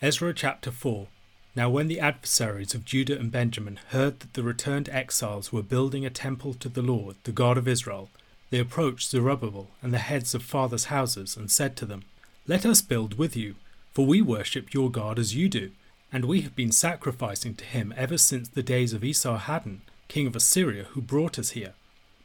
Ezra chapter 4 Now, when the adversaries of Judah and Benjamin heard that the returned exiles were building a temple to the Lord, the God of Israel, they approached Zerubbabel and the heads of fathers' houses and said to them, Let us build with you, for we worship your God as you do, and we have been sacrificing to him ever since the days of Esarhaddon, king of Assyria, who brought us here.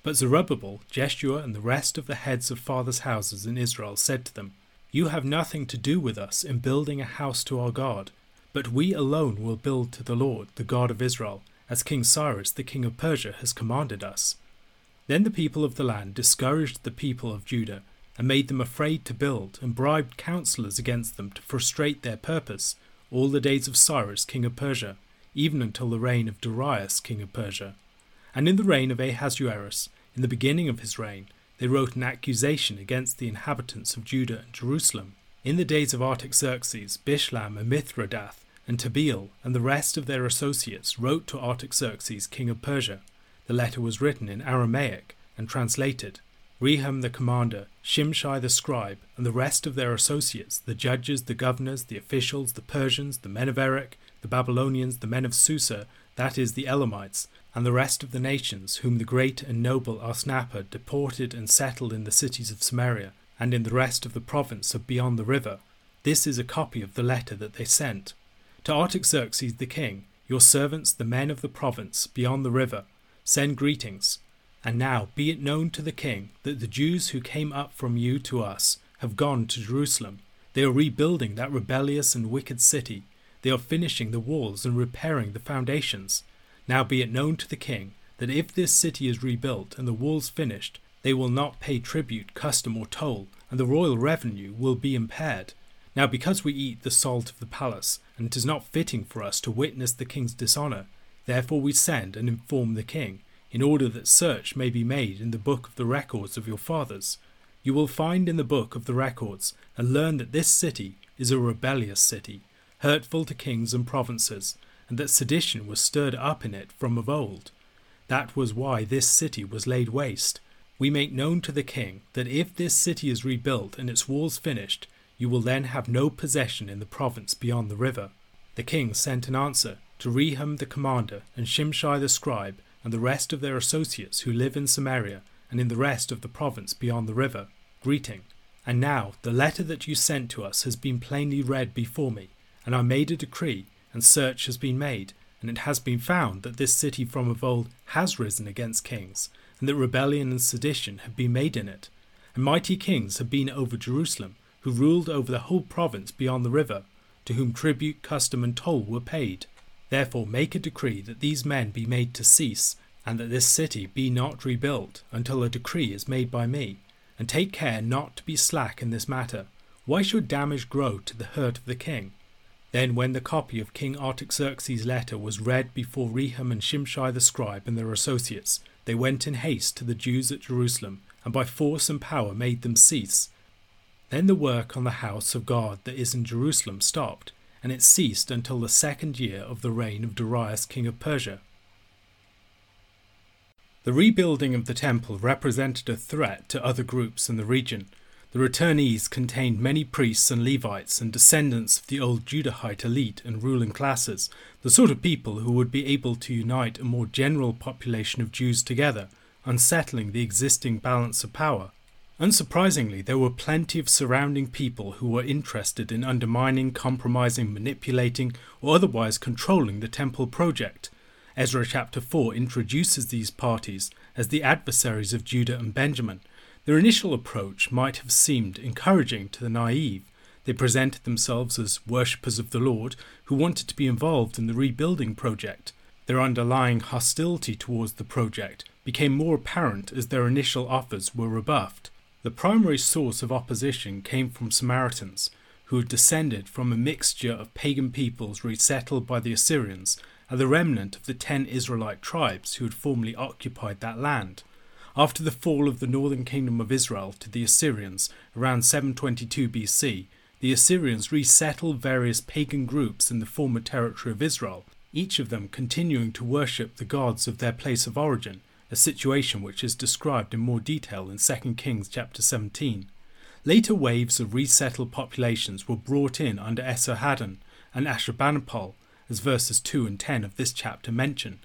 But Zerubbabel, Jeshua, and the rest of the heads of fathers' houses in Israel said to them, you have nothing to do with us in building a house to our God, but we alone will build to the Lord, the God of Israel, as King Cyrus, the king of Persia, has commanded us. Then the people of the land discouraged the people of Judah, and made them afraid to build, and bribed counselors against them to frustrate their purpose, all the days of Cyrus, king of Persia, even until the reign of Darius, king of Persia. And in the reign of Ahasuerus, in the beginning of his reign, they wrote an accusation against the inhabitants of Judah and Jerusalem. In the days of Artaxerxes, Bishlam and Mithredath and Tabeel and the rest of their associates wrote to Artaxerxes, king of Persia. The letter was written in Aramaic and translated. Rehum the commander, Shimshai the scribe, and the rest of their associates, the judges, the governors, the officials, the Persians, the men of Erech, the Babylonians, the men of Susa, that is, the Elamites, and the rest of the nations whom the great and noble Osnappar deported and settled in the cities of Samaria and in the rest of the province of beyond the river. This is a copy of the letter that they sent. To Artaxerxes the king, your servants, the men of the province beyond the river, send greetings. And now be it known to the king that the Jews who came up from you to us have gone to Jerusalem. They are rebuilding that rebellious and wicked city. They are finishing the walls and repairing the foundations. Now be it known to the king that if this city is rebuilt and the walls finished, they will not pay tribute, custom, or toll, and the royal revenue will be impaired. Now, because we eat the salt of the palace, and it is not fitting for us to witness the king's dishonour, therefore we send and inform the king, in order that search may be made in the book of the records of your fathers. You will find in the book of the records, and learn that this city is a rebellious city, hurtful to kings and provinces, and that sedition was stirred up in it from of old. That was why this city was laid waste. We make known to the king that if this city is rebuilt and its walls finished, you will then have no possession in the province beyond the river. The king sent an answer to Rehum the commander and Shimshai the scribe and the rest of their associates who live in Samaria and in the rest of the province beyond the river, greeting. And now the letter that you sent to us has been plainly read before me, and I made a decree and search has been made, and it has been found that this city from of old has risen against kings, and that rebellion and sedition have been made in it. And mighty kings have been over Jerusalem, who ruled over the whole province beyond the river, to whom tribute, custom, and toll were paid. Therefore make a decree that these men be made to cease, and that this city be not rebuilt until a decree is made by me. And take care not to be slack in this matter. Why should damage grow to the hurt of the king? Then, when the copy of King Artaxerxes' letter was read before Rehum and Shimshai the scribe and their associates, they went in haste to the Jews at Jerusalem, and by force and power made them cease. Then the work on the house of God that is in Jerusalem stopped, and it ceased until the second year of the reign of Darius king of Persia. The rebuilding of the temple represented a threat to other groups in the region, the returnees contained many priests and Levites and descendants of the old Judahite elite and ruling classes, the sort of people who would be able to unite a more general population of Jews together, unsettling the existing balance of power. Unsurprisingly, there were plenty of surrounding people who were interested in undermining, compromising, manipulating, or otherwise controlling the temple project. Ezra chapter 4 introduces these parties as the adversaries of Judah and Benjamin their initial approach might have seemed encouraging to the naive. They presented themselves as worshippers of the Lord who wanted to be involved in the rebuilding project. Their underlying hostility towards the project became more apparent as their initial offers were rebuffed. The primary source of opposition came from Samaritans, who had descended from a mixture of pagan peoples resettled by the Assyrians and the remnant of the ten Israelite tribes who had formerly occupied that land. After the fall of the northern kingdom of Israel to the Assyrians around 722 BC, the Assyrians resettled various pagan groups in the former territory of Israel, each of them continuing to worship the gods of their place of origin, a situation which is described in more detail in 2 Kings chapter 17. Later waves of resettled populations were brought in under Esarhaddon, and Ashurbanipal, as verses 2 and 10 of this chapter mention.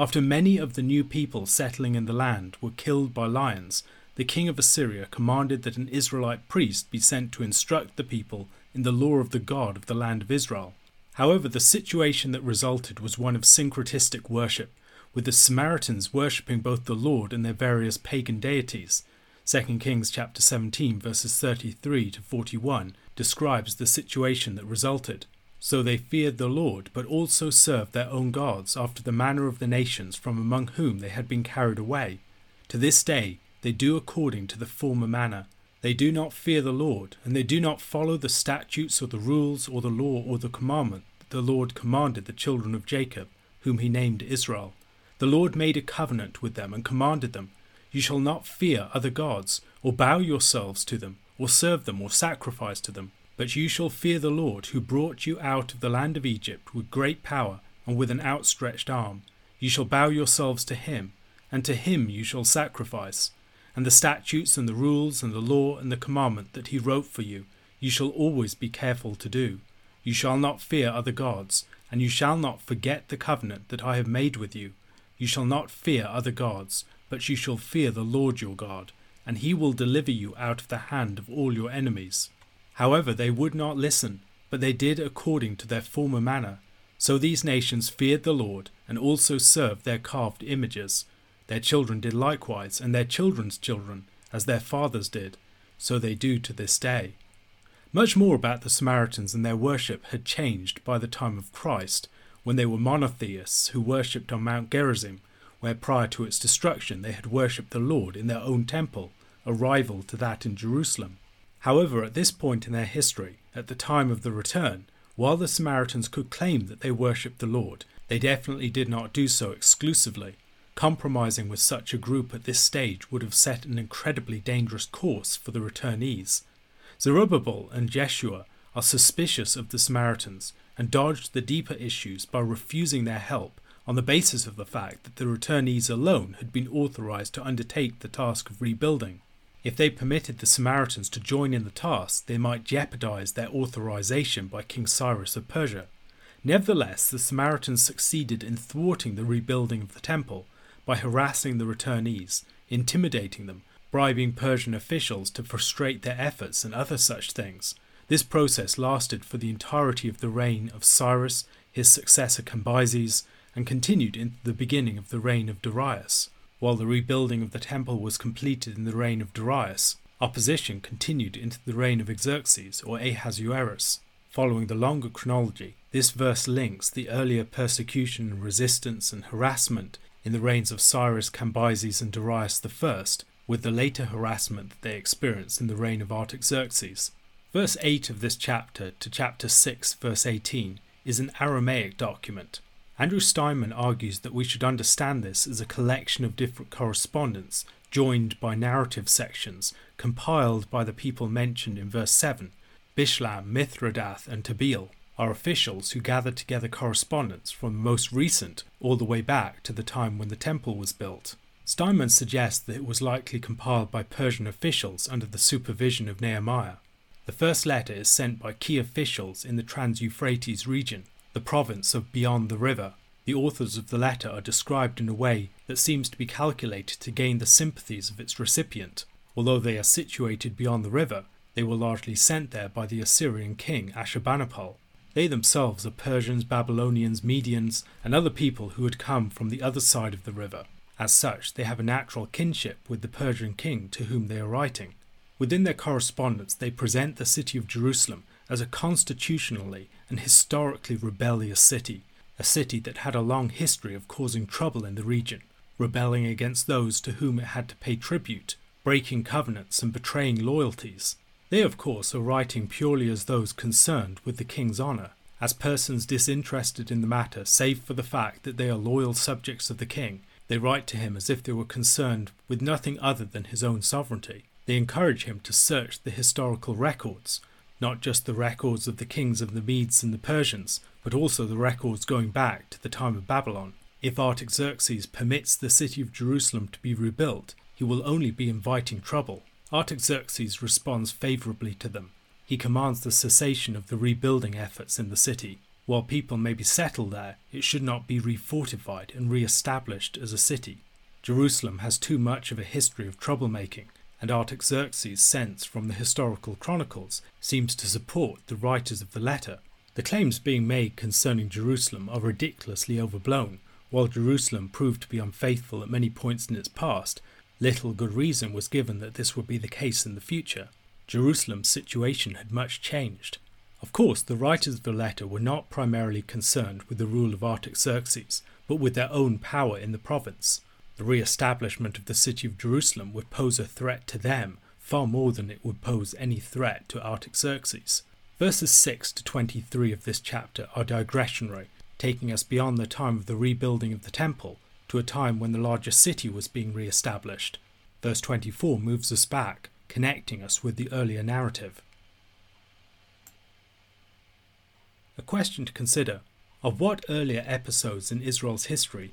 After many of the new people settling in the land were killed by lions, the king of Assyria commanded that an Israelite priest be sent to instruct the people in the law of the God of the land of Israel. However, the situation that resulted was one of syncretistic worship, with the Samaritans worshipping both the Lord and their various pagan deities. 2 Kings chapter 17 verses 33 to 41 describes the situation that resulted. So they feared the Lord, but also served their own gods after the manner of the nations from among whom they had been carried away. To this day they do according to the former manner. They do not fear the Lord, and they do not follow the statutes or the rules or the law or the commandment that the Lord commanded the children of Jacob, whom he named Israel. The Lord made a covenant with them and commanded them, You shall not fear other gods, or bow yourselves to them, or serve them, or sacrifice to them. But you shall fear the Lord, who brought you out of the land of Egypt with great power and with an outstretched arm. You shall bow yourselves to him, and to him you shall sacrifice. And the statutes and the rules and the law and the commandment that he wrote for you, you shall always be careful to do. You shall not fear other gods, and you shall not forget the covenant that I have made with you. You shall not fear other gods, but you shall fear the Lord your God, and he will deliver you out of the hand of all your enemies. However, they would not listen, but they did according to their former manner. So these nations feared the Lord, and also served their carved images. Their children did likewise, and their children's children, as their fathers did. So they do to this day. Much more about the Samaritans and their worship had changed by the time of Christ, when they were monotheists who worshipped on Mount Gerizim, where prior to its destruction they had worshipped the Lord in their own temple, a rival to that in Jerusalem. However, at this point in their history, at the time of the return, while the Samaritans could claim that they worshipped the Lord, they definitely did not do so exclusively. Compromising with such a group at this stage would have set an incredibly dangerous course for the returnees. Zerubbabel and Jeshua are suspicious of the Samaritans and dodged the deeper issues by refusing their help on the basis of the fact that the returnees alone had been authorized to undertake the task of rebuilding. If they permitted the Samaritans to join in the task, they might jeopardize their authorization by King Cyrus of Persia. Nevertheless, the Samaritans succeeded in thwarting the rebuilding of the temple by harassing the returnees, intimidating them, bribing Persian officials to frustrate their efforts, and other such things. This process lasted for the entirety of the reign of Cyrus, his successor Cambyses, and continued into the beginning of the reign of Darius. While the rebuilding of the temple was completed in the reign of Darius, opposition continued into the reign of Xerxes or Ahasuerus. Following the longer chronology, this verse links the earlier persecution resistance and harassment in the reigns of Cyrus, Cambyses, and Darius I with the later harassment that they experienced in the reign of Artaxerxes. Verse 8 of this chapter to chapter 6, verse 18, is an Aramaic document. Andrew Steinmann argues that we should understand this as a collection of different correspondence joined by narrative sections compiled by the people mentioned in verse 7. Bishlam, Mithredath, and Tabeel are officials who gathered together correspondence from the most recent all the way back to the time when the temple was built. Steinmann suggests that it was likely compiled by Persian officials under the supervision of Nehemiah. The first letter is sent by key officials in the Trans Euphrates region, the province of beyond the river. The authors of the letter are described in a way that seems to be calculated to gain the sympathies of its recipient. Although they are situated beyond the river, they were largely sent there by the Assyrian king Ashurbanipal. They themselves are Persians, Babylonians, Medians, and other people who had come from the other side of the river. As such, they have a natural kinship with the Persian king to whom they are writing. Within their correspondence, they present the city of Jerusalem as a constitutionally and historically rebellious city, a city that had a long history of causing trouble in the region, rebelling against those to whom it had to pay tribute, breaking covenants, and betraying loyalties. They, of course, are writing purely as those concerned with the king's honour, as persons disinterested in the matter, save for the fact that they are loyal subjects of the king. They write to him as if they were concerned with nothing other than his own sovereignty. They encourage him to search the historical records, not just the records of the kings of the Medes and the Persians, but also the records going back to the time of Babylon. If Artaxerxes permits the city of Jerusalem to be rebuilt, he will only be inviting trouble. Artaxerxes responds favourably to them. He commands the cessation of the rebuilding efforts in the city. While people may be settled there, it should not be refortified and re established as a city. Jerusalem has too much of a history of troublemaking, and Artaxerxes' sense from the historical chronicles seems to support the writers of the letter. The claims being made concerning Jerusalem are ridiculously overblown. While Jerusalem proved to be unfaithful at many points in its past, little good reason was given that this would be the case in the future. Jerusalem's situation had much changed. Of course, the writers of the letter were not primarily concerned with the rule of Artaxerxes, but with their own power in the province. The re establishment of the city of Jerusalem would pose a threat to them far more than it would pose any threat to Artaxerxes. Verses 6 to 23 of this chapter are digressionary, taking us beyond the time of the rebuilding of the temple to a time when the larger city was being re established. Verse 24 moves us back, connecting us with the earlier narrative. A question to consider of what earlier episodes in Israel's history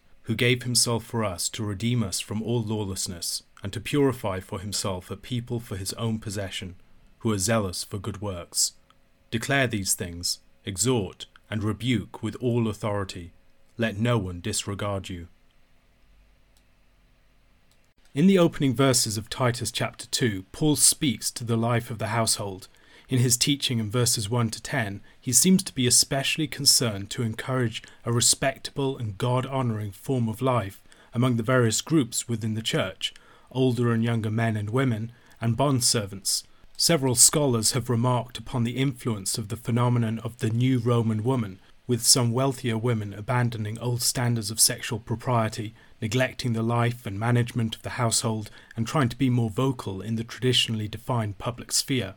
who gave himself for us to redeem us from all lawlessness, and to purify for himself a people for his own possession, who are zealous for good works. Declare these things, exhort, and rebuke with all authority. Let no one disregard you. In the opening verses of Titus chapter 2, Paul speaks to the life of the household in his teaching in verses 1 to 10, he seems to be especially concerned to encourage a respectable and God honouring form of life among the various groups within the church, older and younger men and women, and bondservants. Several scholars have remarked upon the influence of the phenomenon of the new Roman woman, with some wealthier women abandoning old standards of sexual propriety, neglecting the life and management of the household, and trying to be more vocal in the traditionally defined public sphere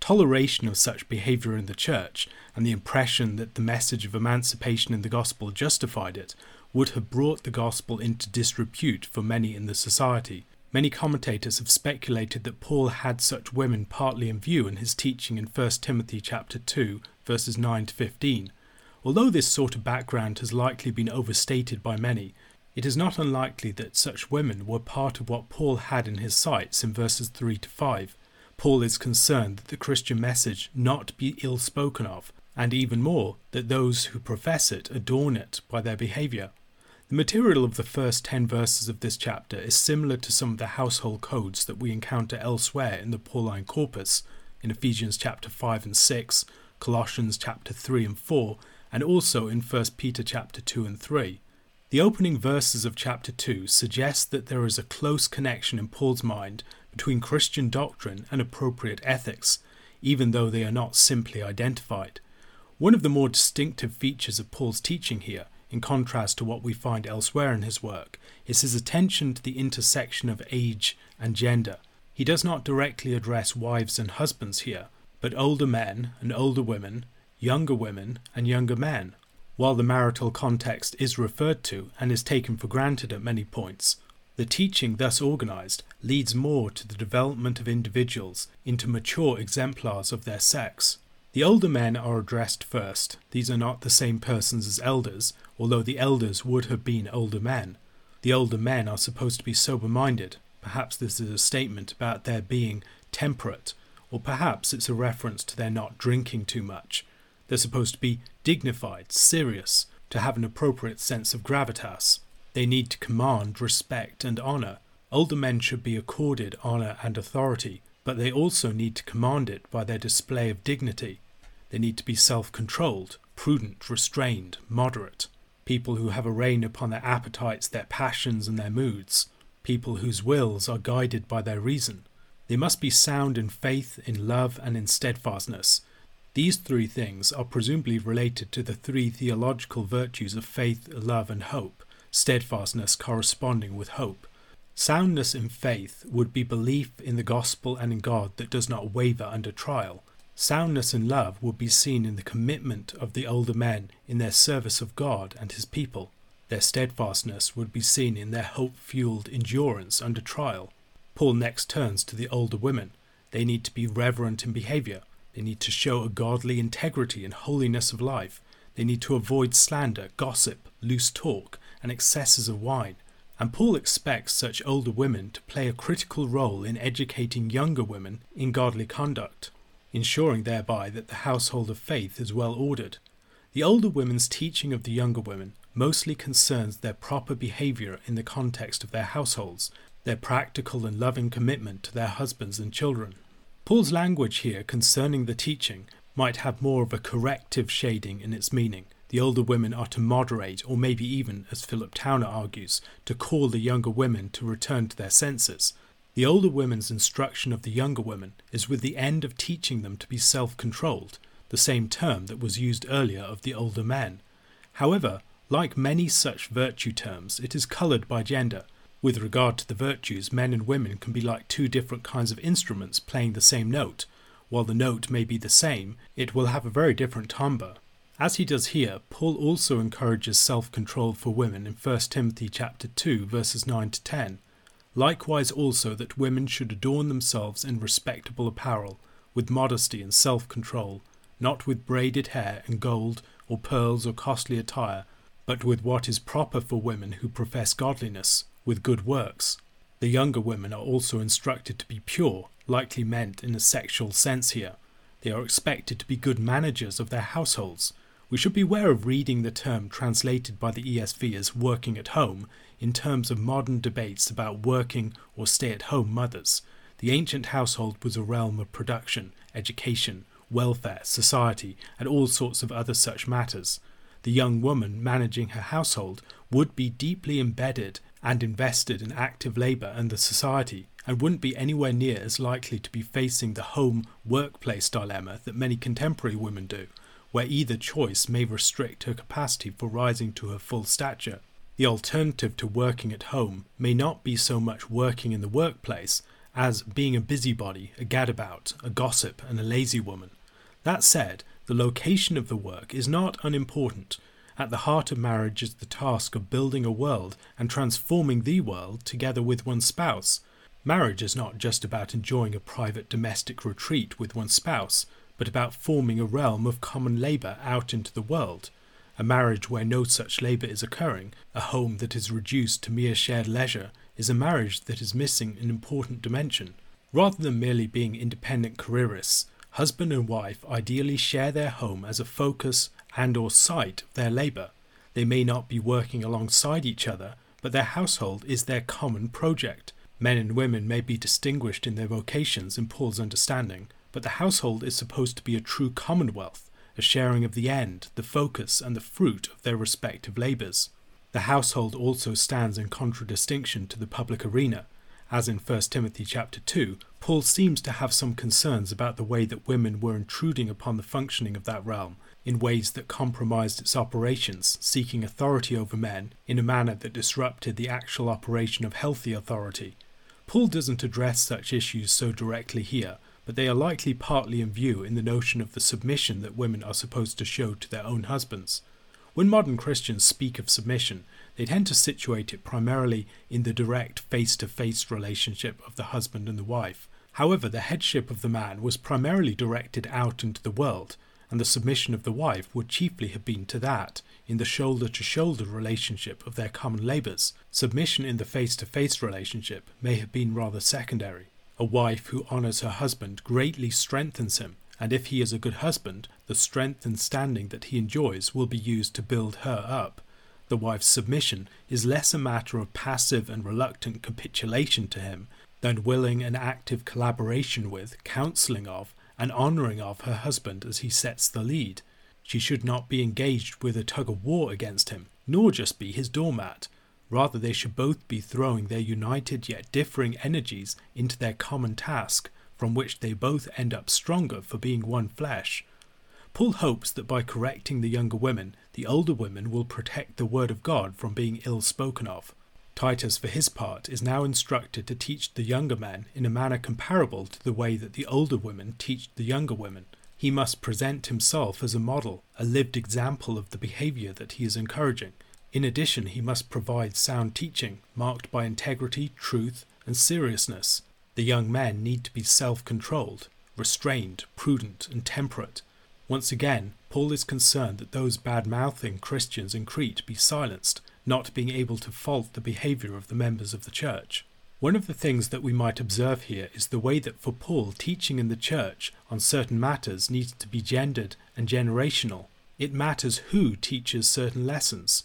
toleration of such behavior in the church and the impression that the message of emancipation in the gospel justified it would have brought the gospel into disrepute for many in the society. Many commentators have speculated that Paul had such women partly in view in his teaching in 1 Timothy chapter 2 verses 9 to 15. Although this sort of background has likely been overstated by many, it is not unlikely that such women were part of what Paul had in his sights in verses 3 to 5 Paul is concerned that the Christian message not be ill spoken of, and even more, that those who profess it adorn it by their behaviour. The material of the first ten verses of this chapter is similar to some of the household codes that we encounter elsewhere in the Pauline corpus, in Ephesians chapter 5 and 6, Colossians chapter 3 and 4, and also in 1 Peter chapter 2 and 3. The opening verses of chapter 2 suggest that there is a close connection in Paul's mind between Christian doctrine and appropriate ethics, even though they are not simply identified. One of the more distinctive features of Paul's teaching here, in contrast to what we find elsewhere in his work, is his attention to the intersection of age and gender. He does not directly address wives and husbands here, but older men and older women, younger women and younger men. While the marital context is referred to and is taken for granted at many points, the teaching thus organized leads more to the development of individuals into mature exemplars of their sex. The older men are addressed first. These are not the same persons as elders, although the elders would have been older men. The older men are supposed to be sober minded. Perhaps this is a statement about their being temperate, or perhaps it's a reference to their not drinking too much. They're supposed to be dignified, serious, to have an appropriate sense of gravitas. They need to command respect and honour. Older men should be accorded honour and authority, but they also need to command it by their display of dignity. They need to be self controlled, prudent, restrained, moderate. People who have a rein upon their appetites, their passions, and their moods. People whose wills are guided by their reason. They must be sound in faith, in love, and in steadfastness. These three things are presumably related to the three theological virtues of faith, love, and hope, steadfastness corresponding with hope. Soundness in faith would be belief in the gospel and in God that does not waver under trial. Soundness in love would be seen in the commitment of the older men in their service of God and his people. Their steadfastness would be seen in their hope fueled endurance under trial. Paul next turns to the older women. They need to be reverent in behavior. They need to show a godly integrity and holiness of life. They need to avoid slander, gossip, loose talk, and excesses of wine. And Paul expects such older women to play a critical role in educating younger women in godly conduct, ensuring thereby that the household of faith is well ordered. The older women's teaching of the younger women mostly concerns their proper behavior in the context of their households, their practical and loving commitment to their husbands and children. Paul's language here concerning the teaching might have more of a corrective shading in its meaning the older women are to moderate, or maybe even, as Philip Towner argues, to call the younger women to return to their senses. The older women's instruction of the younger women is with the end of teaching them to be self controlled, the same term that was used earlier of the older men. However, like many such virtue terms, it is coloured by gender. With regard to the virtues, men and women can be like two different kinds of instruments playing the same note. While the note may be the same, it will have a very different timbre. As he does here, Paul also encourages self-control for women in 1 Timothy chapter 2 verses 9 to 10. Likewise also that women should adorn themselves in respectable apparel, with modesty and self-control, not with braided hair and gold or pearls or costly attire, but with what is proper for women who profess godliness, with good works. The younger women are also instructed to be pure, likely meant in a sexual sense here. They are expected to be good managers of their households, we should beware of reading the term translated by the ESV as working at home in terms of modern debates about working or stay at home mothers. The ancient household was a realm of production, education, welfare, society, and all sorts of other such matters. The young woman managing her household would be deeply embedded and invested in active labour and the society, and wouldn't be anywhere near as likely to be facing the home workplace dilemma that many contemporary women do where either choice may restrict her capacity for rising to her full stature. The alternative to working at home may not be so much working in the workplace as being a busybody, a gadabout, a gossip, and a lazy woman. That said, the location of the work is not unimportant. At the heart of marriage is the task of building a world and transforming the world together with one's spouse. Marriage is not just about enjoying a private domestic retreat with one's spouse but about forming a realm of common labour out into the world. A marriage where no such labour is occurring, a home that is reduced to mere shared leisure, is a marriage that is missing an important dimension. Rather than merely being independent careerists, husband and wife ideally share their home as a focus and or site of their labour. They may not be working alongside each other, but their household is their common project. Men and women may be distinguished in their vocations in Paul's understanding, but the household is supposed to be a true commonwealth, a sharing of the end, the focus, and the fruit of their respective labours. The household also stands in contradistinction to the public arena. As in 1 Timothy chapter 2, Paul seems to have some concerns about the way that women were intruding upon the functioning of that realm in ways that compromised its operations, seeking authority over men in a manner that disrupted the actual operation of healthy authority. Paul doesn't address such issues so directly here, but they are likely partly in view in the notion of the submission that women are supposed to show to their own husbands. When modern Christians speak of submission, they tend to situate it primarily in the direct face to face relationship of the husband and the wife, However, the headship of the man was primarily directed out into the world, and the submission of the wife would chiefly have been to that, in the shoulder to shoulder relationship of their common labours. Submission in the face to face relationship may have been rather secondary. A wife who honours her husband greatly strengthens him, and if he is a good husband, the strength and standing that he enjoys will be used to build her up. The wife's submission is less a matter of passive and reluctant capitulation to him than willing and active collaboration with, counselling of, and honouring of her husband as he sets the lead. She should not be engaged with a tug of war against him, nor just be his doormat. Rather, they should both be throwing their united yet differing energies into their common task, from which they both end up stronger for being one flesh. Paul hopes that by correcting the younger women, the older women will protect the word of God from being ill spoken of. Titus, for his part, is now instructed to teach the younger men in a manner comparable to the way that the older women teach the younger women. He must present himself as a model, a lived example of the behavior that he is encouraging. In addition, he must provide sound teaching, marked by integrity, truth, and seriousness. The young men need to be self controlled, restrained, prudent, and temperate. Once again, Paul is concerned that those bad mouthing Christians in Crete be silenced, not being able to fault the behavior of the members of the church. One of the things that we might observe here is the way that for Paul, teaching in the church on certain matters needs to be gendered and generational. It matters who teaches certain lessons.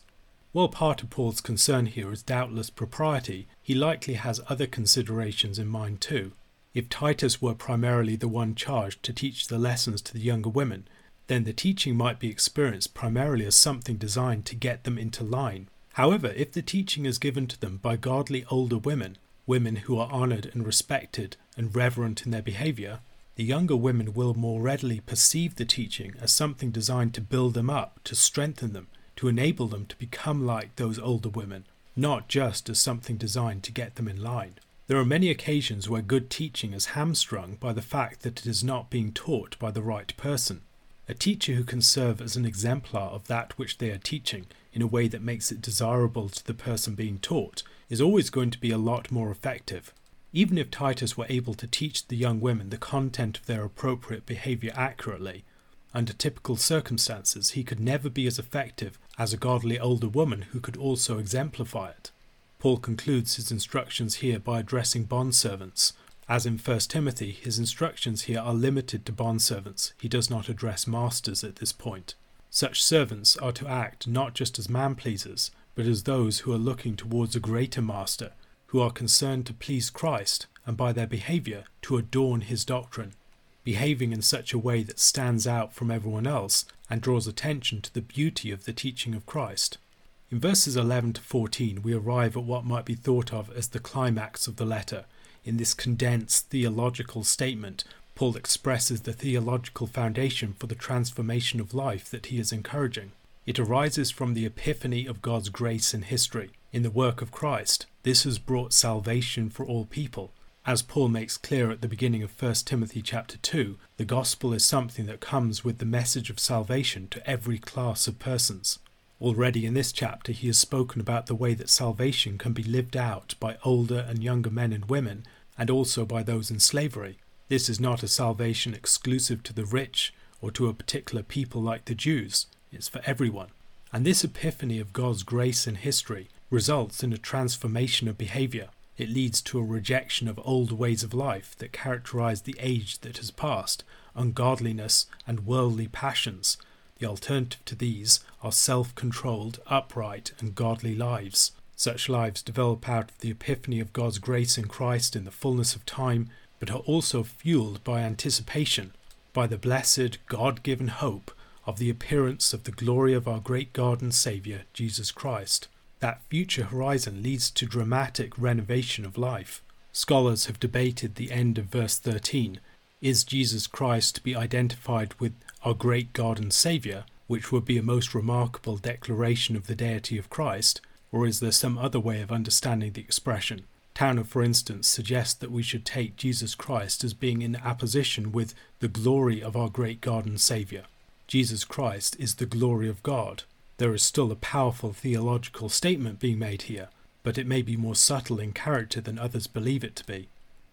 While part of Paul's concern here is doubtless propriety, he likely has other considerations in mind too. If Titus were primarily the one charged to teach the lessons to the younger women, then the teaching might be experienced primarily as something designed to get them into line. However, if the teaching is given to them by godly older women, women who are honoured and respected and reverent in their behaviour, the younger women will more readily perceive the teaching as something designed to build them up, to strengthen them, to enable them to become like those older women, not just as something designed to get them in line. There are many occasions where good teaching is hamstrung by the fact that it is not being taught by the right person. A teacher who can serve as an exemplar of that which they are teaching in a way that makes it desirable to the person being taught is always going to be a lot more effective. Even if Titus were able to teach the young women the content of their appropriate behavior accurately, under typical circumstances, he could never be as effective as a godly older woman who could also exemplify it. Paul concludes his instructions here by addressing bondservants. As in 1 Timothy, his instructions here are limited to bondservants. He does not address masters at this point. Such servants are to act not just as man pleasers, but as those who are looking towards a greater master, who are concerned to please Christ, and by their behavior to adorn his doctrine behaving in such a way that stands out from everyone else and draws attention to the beauty of the teaching of Christ. In verses 11 to 14, we arrive at what might be thought of as the climax of the letter. In this condensed theological statement, Paul expresses the theological foundation for the transformation of life that he is encouraging. It arises from the epiphany of God's grace in history. In the work of Christ, this has brought salvation for all people, as Paul makes clear at the beginning of 1 Timothy chapter 2, the gospel is something that comes with the message of salvation to every class of persons. Already in this chapter, he has spoken about the way that salvation can be lived out by older and younger men and women, and also by those in slavery. This is not a salvation exclusive to the rich or to a particular people like the Jews, it's for everyone. And this epiphany of God's grace in history results in a transformation of behavior. It leads to a rejection of old ways of life that characterize the age that has passed, ungodliness, and worldly passions. The alternative to these are self controlled, upright, and godly lives. Such lives develop out of the epiphany of God's grace in Christ in the fullness of time, but are also fueled by anticipation, by the blessed, God given hope of the appearance of the glory of our great God and Saviour, Jesus Christ. That future horizon leads to dramatic renovation of life. Scholars have debated the end of verse 13. Is Jesus Christ to be identified with our great God and Saviour, which would be a most remarkable declaration of the deity of Christ, or is there some other way of understanding the expression? Towner, for instance, suggests that we should take Jesus Christ as being in apposition with the glory of our great God and Saviour. Jesus Christ is the glory of God, there is still a powerful theological statement being made here, but it may be more subtle in character than others believe it to be.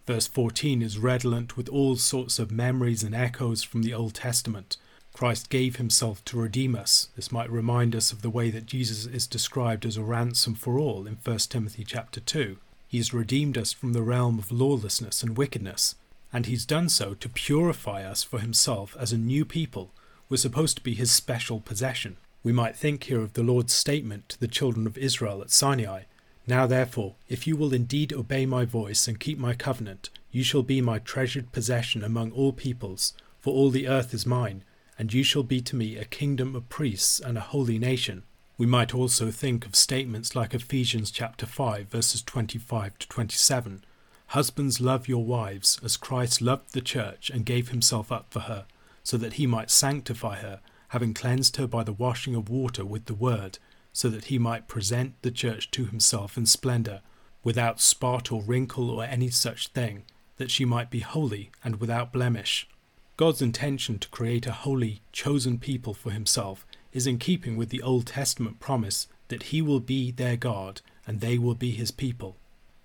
Verse 14 is redolent with all sorts of memories and echoes from the Old Testament. Christ gave himself to redeem us. This might remind us of the way that Jesus is described as a ransom for all in 1 Timothy chapter 2. He has redeemed us from the realm of lawlessness and wickedness, and he's done so to purify us for himself as a new people. We're supposed to be his special possession. We might think here of the Lord's statement to the children of Israel at Sinai Now therefore, if you will indeed obey my voice and keep my covenant, you shall be my treasured possession among all peoples, for all the earth is mine and you shall be to me a kingdom of priests and a holy nation. We might also think of statements like Ephesians chapter 5 verses 25 to 27. Husbands love your wives as Christ loved the church and gave himself up for her, so that he might sanctify her, having cleansed her by the washing of water with the word, so that he might present the church to himself in splendor, without spot or wrinkle or any such thing, that she might be holy and without blemish. God's intention to create a holy, chosen people for himself is in keeping with the Old Testament promise that he will be their God and they will be his people.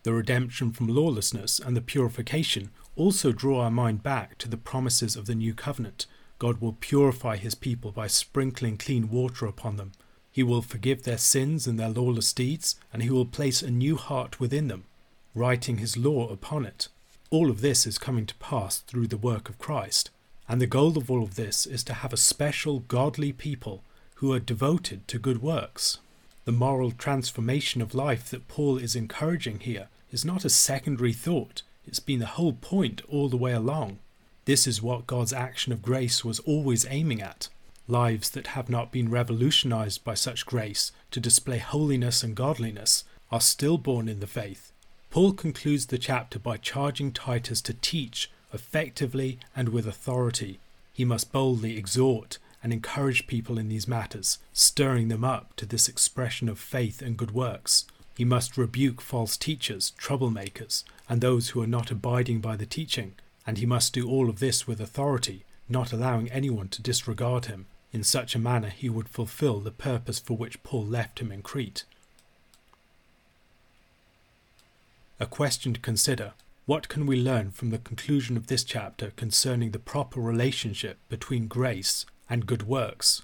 The redemption from lawlessness and the purification also draw our mind back to the promises of the new covenant. God will purify his people by sprinkling clean water upon them. He will forgive their sins and their lawless deeds, and he will place a new heart within them, writing his law upon it. All of this is coming to pass through the work of Christ. And the goal of all of this is to have a special godly people who are devoted to good works. The moral transformation of life that Paul is encouraging here is not a secondary thought, it's been the whole point all the way along. This is what God's action of grace was always aiming at. Lives that have not been revolutionized by such grace to display holiness and godliness are still born in the faith. Paul concludes the chapter by charging Titus to teach effectively and with authority. He must boldly exhort and encourage people in these matters, stirring them up to this expression of faith and good works. He must rebuke false teachers, troublemakers, and those who are not abiding by the teaching, and he must do all of this with authority, not allowing anyone to disregard him. In such a manner he would fulfill the purpose for which Paul left him in Crete. A question to consider what can we learn from the conclusion of this chapter concerning the proper relationship between grace and good works?